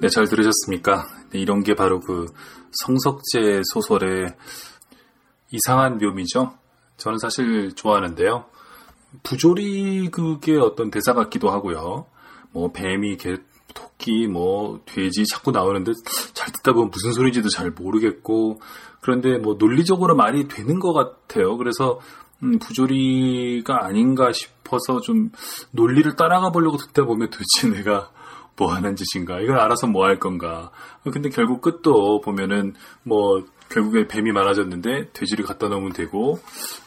네, 잘 들으셨습니까? 네, 이런 게 바로 그 성석재 소설의 이상한 묘미죠. 저는 사실 좋아하는데요. 부조리 그게 어떤 대사 같기도 하고요. 뭐 뱀이 개, 토끼, 뭐 돼지 자꾸 나오는데 잘 듣다 보면 무슨 소리인지도 잘 모르겠고 그런데 뭐 논리적으로 말이 되는 것 같아요. 그래서 음, 부조리가 아닌가 싶어서 좀 논리를 따라가 보려고 듣다 보면 도대체 내가 뭐 하는 짓인가? 이걸 알아서 뭐 할 건가? 근데 결국 끝도 보면은 뭐 결국에 뱀이 많아졌는데 돼지를 갖다 놓으면 되고,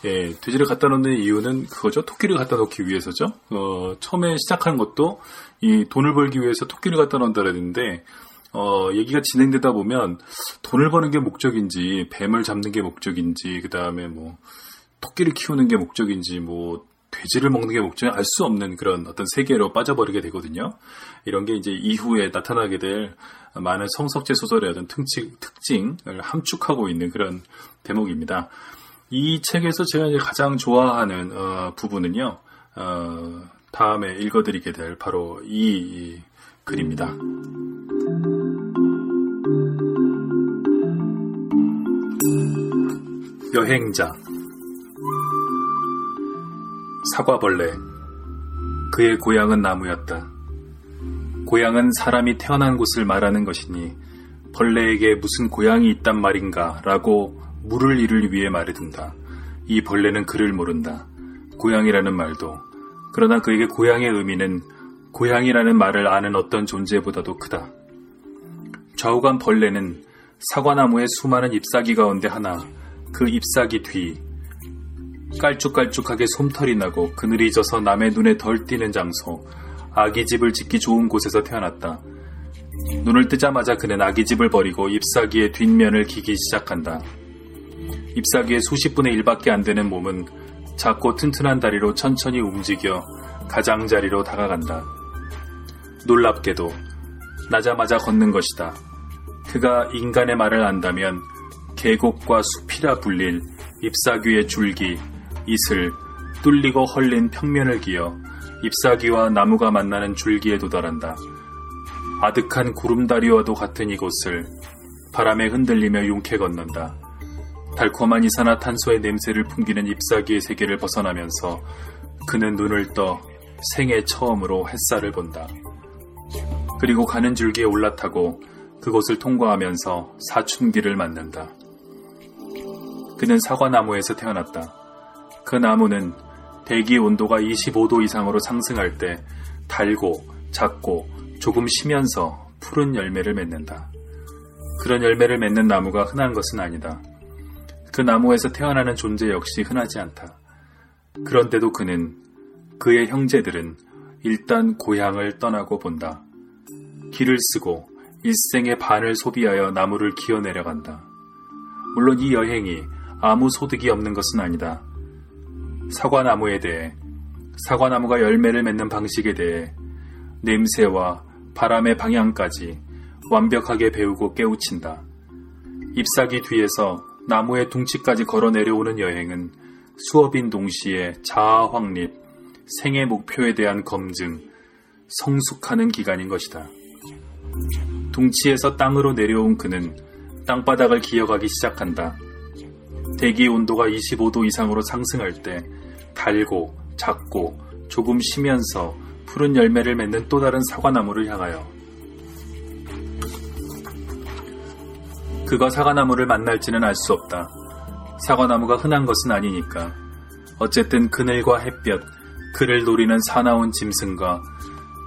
예, 돼지를 갖다 놓는 이유는 그거죠. 토끼를 갖다 놓기 위해서죠. 어, 처음에 시작한 것도 이 돈을 벌기 위해서 토끼를 갖다 놓는다 그랬는데, 어, 얘기가 진행되다 보면 돈을 버는 게 목적인지, 뱀을 잡는 게 목적인지, 그 다음에 뭐, 토끼를 키우는 게 목적인지, 뭐, 돼지를 먹는 게 목적이 알 수 없는 그런 어떤 세계로 빠져버리게 되거든요. 이런 게 이제 이후에 나타나게 될 많은 성석재 소설의 어떤 특징, 특징을 함축하고 있는 그런 대목입니다. 이 책에서 제가 이제 가장 좋아하는 어, 부분은요. 어, 다음에 읽어드리게 될 바로 이, 이 글입니다. 여행자 사과벌레. 그의 고향은 나무였다. 고향은 사람이 태어난 곳을 말하는 것이니 벌레에게 무슨 고향이 있단 말인가 라고 물을 이를 위해 말해둔다. 이 벌레는 그를 모른다. 고향이라는 말도. 그러나 그에게 고향의 의미는 고향이라는 말을 아는 어떤 존재보다도 크다. 좌우간 벌레는 사과나무의 수많은 잎사귀 가운데 하나, 그 잎사귀 뒤, 깔쭉깔쭉하게 솜털이 나고 그늘이 져서 남의 눈에 덜 띄는 장소, 아기 집을 짓기 좋은 곳에서 태어났다. 눈을 뜨자마자 그는 아기 집을 버리고 잎사귀의 뒷면을 기기 시작한다. 잎사귀의 수십 분의 1밖에 안 되는 몸은 작고 튼튼한 다리로 천천히 움직여 가장자리로 다가간다. 놀랍게도 나자마자 걷는 것이다. 그가 인간의 말을 안다면 계곡과 숲이라 불릴 잎사귀의 줄기, 이슬, 뚫리고 헐린 평면을 기어 잎사귀와 나무가 만나는 줄기에 도달한다. 아득한 구름다리와도 같은 이곳을 바람에 흔들리며 용케 걷는다. 달콤한 이산화탄소의 냄새를 풍기는 잎사귀의 세계를 벗어나면서 그는 눈을 떠 생애 처음으로 햇살을 본다. 그리고 가는 줄기에 올라타고 그곳을 통과하면서 사춘기를 맞는다. 그는 사과나무에서 태어났다. 그 나무는 대기 온도가 25도 이상으로 상승할 때 달고 작고 조금 쉬면서 푸른 열매를 맺는다. 그런 열매를 맺는 나무가 흔한 것은 아니다. 그 나무에서 태어나는 존재 역시 흔하지 않다. 그런데도 그는 그의 형제들은 일단 고향을 떠나고 본다. 길을 쓰고 일생의 반을 소비하여 나무를 기어 내려간다. 물론 이 여행이 아무 소득이 없는 것은 아니다. 사과나무에 대해, 사과나무가 열매를 맺는 방식에 대해 냄새와 바람의 방향까지 완벽하게 배우고 깨우친다. 잎사귀 뒤에서 나무의 둥치까지 걸어 내려오는 여행은 수업인 동시에 자아 확립, 생애 목표에 대한 검증, 성숙하는 기간인 것이다. 둥치에서 땅으로 내려온 그는 땅바닥을 기어가기 시작한다. 대기 온도가 25도 이상으로 상승할 때 달고 작고 조금 쉬면서 푸른 열매를 맺는 또 다른 사과나무를 향하여 그가 사과나무를 만날지는 알 수 없다. 사과나무가 흔한 것은 아니니까. 어쨌든 그늘과 햇볕, 그를 노리는 사나운 짐승과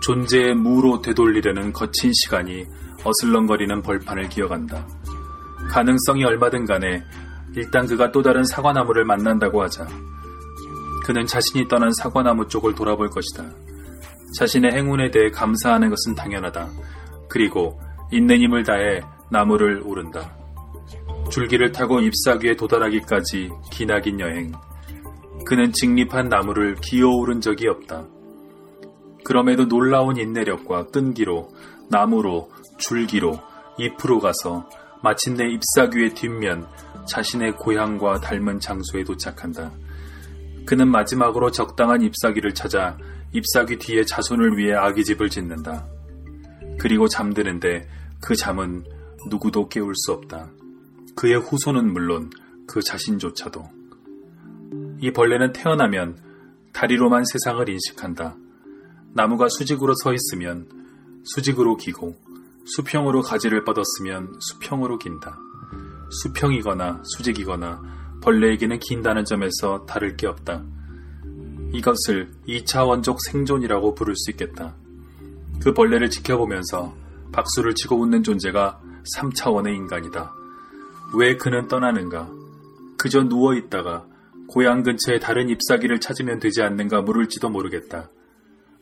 존재의 무로 되돌리려는 거친 시간이 어슬렁거리는 벌판을 기어간다. 가능성이 얼마든 간에 일단 그가 또 다른 사과나무를 만난다고 하자. 그는 자신이 떠난 사과나무 쪽을 돌아볼 것이다. 자신의 행운에 대해 감사하는 것은 당연하다. 그리고 있는 힘을 다해 나무를 오른다. 줄기를 타고 잎사귀에 도달하기까지 기나긴 여행. 그는 직립한 나무를 기어오른 적이 없다. 그럼에도 놀라운 인내력과 끈기로 나무로 줄기로 잎으로 가서 마침내 잎사귀의 뒷면 자신의 고향과 닮은 장소에 도착한다. 그는 마지막으로 적당한 잎사귀를 찾아 잎사귀 뒤에 자손을 위해 아기집을 짓는다. 그리고 잠드는데 그 잠은 누구도 깨울 수 없다. 그의 후손은 물론 그 자신조차도. 이 벌레는 태어나면 다리로만 세상을 인식한다. 나무가 수직으로 서 있으면 수직으로 기고 수평으로 가지를 뻗었으면 수평으로 긴다. 수평이거나 수직이거나 벌레에게는 긴다는 점에서 다를 게 없다. 이것을 2차 원적 생존이라고 부를 수 있겠다. 그 벌레를 지켜보면서 박수를 치고 웃는 존재가 3차원의 인간이다. 왜 그는 떠나는가? 그저 누워 있다가 고향 근처에 다른 잎사귀를 찾으면 되지 않는가 물을지도 모르겠다.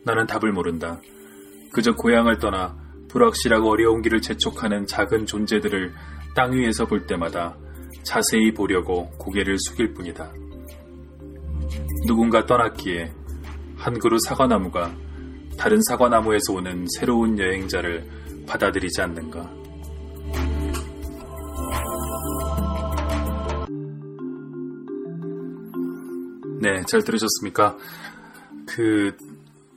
나는 답을 모른다. 그저 고향을 떠나 불확실하고 어려운 길을 재촉하는 작은 존재들을 땅 위에서 볼 때마다 자세히 보려고 고개를 숙일 뿐이다. 누군가 떠났기에 한 그루 사과나무가 다른 사과나무에서 오는 새로운 여행자를 받아들이지 않는가. 네, 잘 들으셨습니까? 그,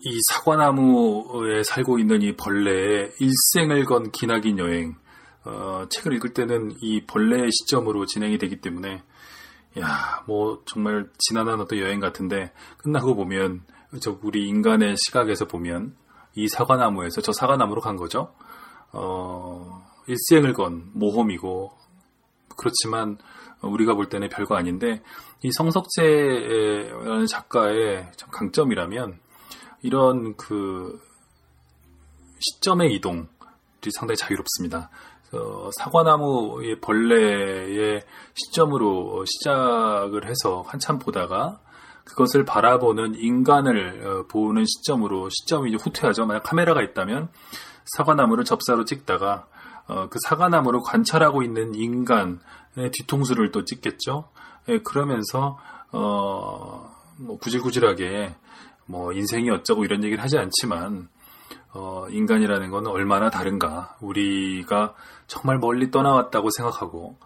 이 사과나무에 살고 있는 이 벌레의 일생을 건 기나긴 여행. 어, 책을 읽을 때는 이 벌레의 시점으로 진행이 되기 때문에, 야, 뭐, 정말 지난한 어떤 여행 같은데, 끝나고 보면, 저 우리 인간의 시각에서 보면, 이 사과나무에서 저 사과나무로 간 거죠. 어, 일생을 건 모험이고, 그렇지만, 우리가 볼 때는 별거 아닌데, 이 성석재라는 작가의 참 강점이라면, 이런 그, 시점의 이동이 상당히 자유롭습니다. 어, 사과나무의 벌레의 시점으로 시작을 해서 한참 보다가 그것을 바라보는 인간을 어, 보는 시점으로 시점이 이제 후퇴하죠. 만약 카메라가 있다면 사과나무를 접사로 찍다가 어, 그 사과나무를 관찰하고 있는 인간의 뒤통수를 또 찍겠죠. 예, 그러면서 어, 뭐 구질구질하게 뭐 인생이 어쩌고 이런 얘기를 하지 않지만 어, 인간이라는 건 얼마나 다른가. 우리가 정말 멀리 떠나왔다고 생각하고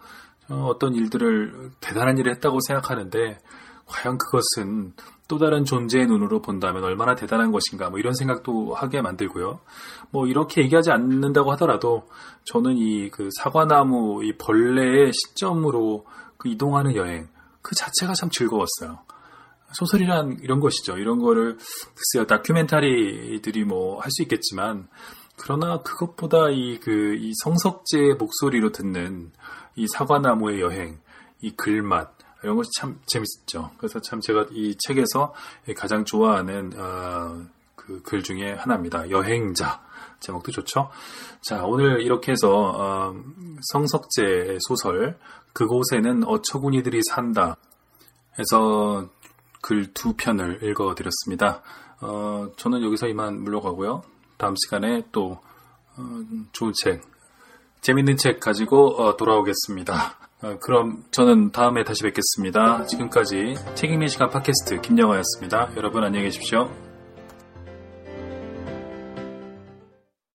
어, 어떤 일들을 대단한 일을 했다고 생각하는데 과연 그것은 또 다른 존재의 눈으로 본다면 얼마나 대단한 것인가 뭐 이런 생각도 하게 만들고요. 뭐 이렇게 얘기하지 않는다고 하더라도 저는 이 그 사과나무 이 벌레의 시점으로 그 이동하는 여행 그 자체가 참 즐거웠어요. 소설이란 이런 것이죠. 이런 거를 글쎄요 다큐멘터리들이 뭐 할 수 있겠지만 그러나 그것보다 이 그 이 성석재의 목소리로 듣는 이 사과나무의 여행, 이 글맛 이런 것이 참 재밌었죠. 그래서 참 제가 이 책에서 가장 좋아하는 어, 그글 중에 하나입니다. 여행자 제목도 좋죠. 자 오늘 이렇게 해서 어, 성석재 소설 그곳에는 어처구니들이 산다. 해서 글 두 편을 읽어드렸습니다. 어, 저는 여기서 이만 물러가고요. 다음 시간에 또 어, 좋은 책, 재밌는 책 가지고 어, 돌아오겠습니다. 어, 그럼 저는 다음에 다시 뵙겠습니다. 지금까지 책임의 시간 팟캐스트 김영화였습니다. 여러분 안녕히 계십시오.